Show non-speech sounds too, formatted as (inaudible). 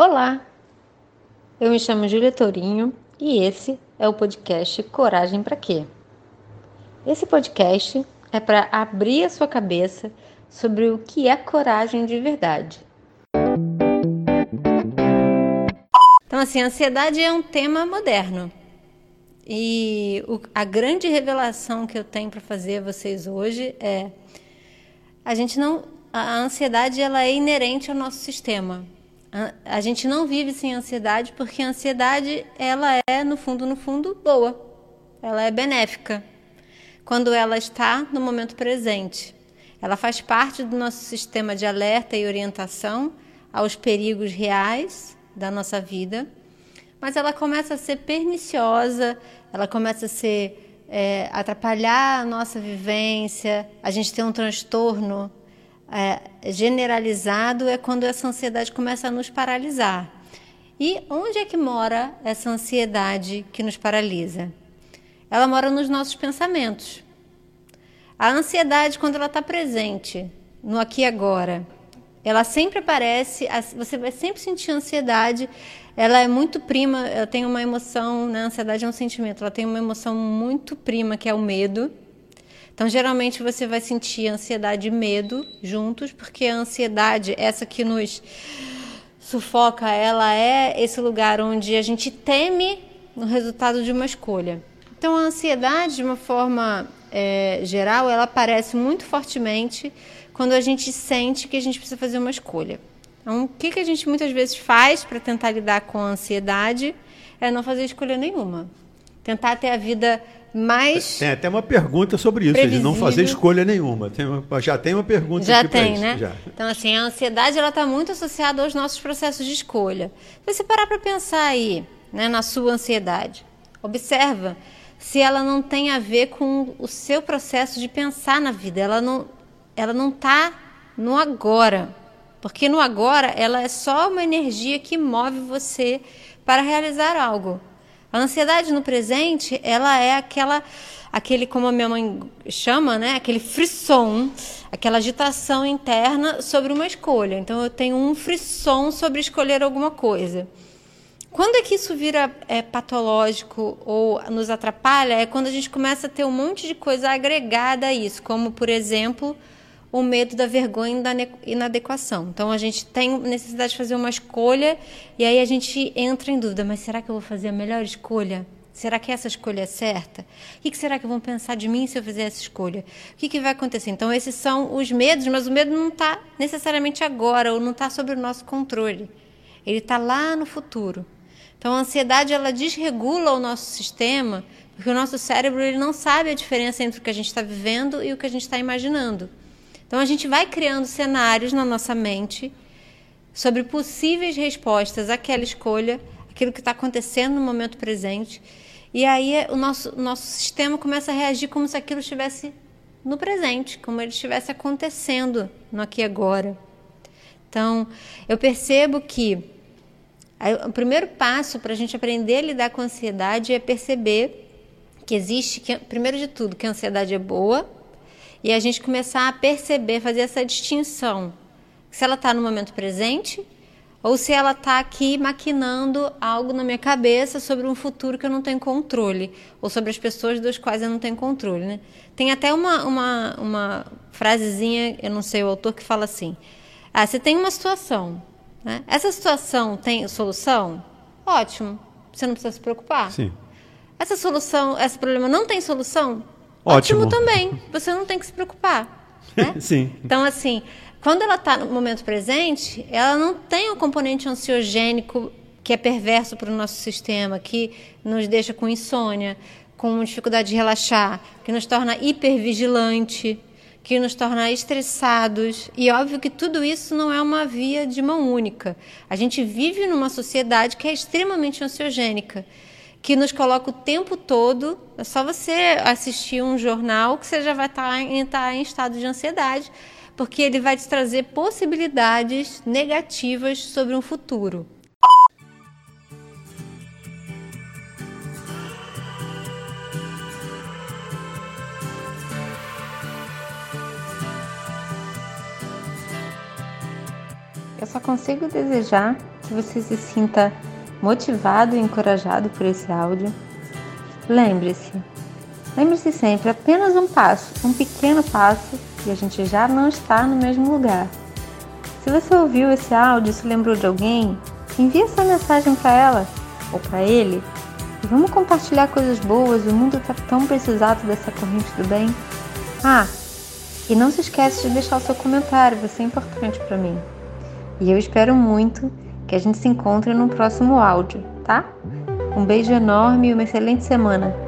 Olá, eu me chamo Júlia Tourinho e esse é o podcast Coragem para Quê? Esse podcast é para abrir a sua cabeça sobre o que é coragem de verdade. Então, assim, a ansiedade é um tema moderno. E o, a grande revelação que eu tenho para fazer a vocês hoje é a gente não a ansiedade ela é inerente ao nosso sistema. A, gente não vive sem ansiedade porque a ansiedade ela é no fundo no fundo boa. Ela é benéfica quando ela está no momento presente. Ela faz parte do nosso sistema de alerta e orientação aos perigos reais da nossa vida, mas ela começa a ser perniciosa, ela começa a ser é, atrapalhar a nossa vivência, a gente tem um transtorno é, generalizado é quando essa ansiedade começa a nos paralisar. E onde é que mora essa ansiedade que nos paralisa? ela mora nos nossos pensamentos. A ansiedade, quando ela está presente no aqui e agora, ela sempre aparece, você vai sempre sentir ansiedade. Ela é muito prima, ela tem uma emoção, né? A ansiedade é um sentimento, ela tem uma emoção muito prima que é o medo. Então, geralmente você vai sentir ansiedade e medo juntos, porque a ansiedade, essa que nos sufoca, ela é esse lugar onde a gente teme o resultado de uma escolha. Então, a ansiedade, de uma forma é, geral, ela aparece muito fortemente quando a gente sente que a gente precisa fazer uma escolha. Então, o que, que a gente muitas vezes faz para tentar lidar com a ansiedade é não fazer escolha nenhuma. Tentar ter a vida mais. Tem até uma pergunta sobre isso, de não fazer escolha nenhuma. Tem uma, já tem uma pergunta Já aqui tem, isso, né? Já. Então, assim, a ansiedade está muito associada aos nossos processos de escolha. Se você parar para pensar aí, né, na sua ansiedade, observa se ela não tem a ver com o seu processo de pensar na vida. Ela não ela não está no agora. Porque no agora ela é só uma energia que move você para realizar algo. A ansiedade no presente, ela é aquela aquele como a minha mãe chama, né, aquele frisson, aquela agitação interna sobre uma escolha. Então eu tenho um frisson sobre escolher alguma coisa. Quando é que isso vira é, patológico ou nos atrapalha? É quando a gente começa a ter um monte de coisa agregada a isso, como, por exemplo, o medo da vergonha e da inadequação. Então, a gente tem necessidade de fazer uma escolha e aí a gente entra em dúvida: mas será que eu vou fazer a melhor escolha? Será que essa escolha é certa? O que será que vão pensar de mim se eu fizer essa escolha? O que, vai acontecer? Então, esses são os medos, mas o medo não está necessariamente agora ou não está sob o nosso controle. Ele está lá no futuro. Então, a ansiedade ela desregula o nosso sistema, porque o nosso cérebro ele não sabe a diferença entre o que a gente está vivendo e o que a gente está imaginando. Então, a gente vai criando cenários na nossa mente sobre possíveis respostas àquela escolha, aquilo que está acontecendo no momento presente. E aí o nosso, nosso sistema começa a reagir como se aquilo estivesse no presente, como ele estivesse acontecendo no aqui e agora. Então, eu percebo que o primeiro passo para a gente aprender a lidar com a ansiedade é perceber que existe, que, primeiro de tudo, que a ansiedade é boa e a gente começar a perceber, fazer essa distinção. Se ela está no momento presente ou se ela está aqui maquinando algo na minha cabeça sobre um futuro que eu não tenho controle, ou sobre as pessoas das quais eu não tenho controle. Né? Tem até uma, uma, uma frasezinha, eu não sei o autor, que fala assim: ah, você tem uma situação, né? Essa situação tem solução? Ótimo. Você não precisa se preocupar. Sim. Essa solução, esse problema não tem solução? Ótimo, Ótimo também. Você não tem que se preocupar. Né? (laughs) Sim. Então, assim, quando ela está no momento presente, ela não tem um componente ansiogênico que é perverso para o nosso sistema, que nos deixa com insônia, com dificuldade de relaxar, que nos torna hipervigilante, que nos torna estressados. E óbvio que tudo isso não é uma via de mão única. A gente vive numa sociedade que é extremamente ansiogênica, que nos coloca o tempo todo. É só você assistir um jornal que você já vai estar tá em, tá em estado de ansiedade, porque ele vai te trazer possibilidades negativas sobre um futuro. Eu só consigo desejar que você se sinta motivado e encorajado por esse áudio. Lembre-se, lembre-se sempre, apenas um passo, um pequeno passo e a gente já não está no mesmo lugar. Se você ouviu esse áudio e se lembrou de alguém, envie essa mensagem para ela ou para ele e vamos compartilhar coisas boas. O mundo está tão precisado dessa corrente do bem. Ah, e não se esqueça de deixar o seu comentário, vai ser importante para mim. E eu espero muito que a gente se encontre no próximo áudio, tá? Um beijo enorme e uma excelente semana.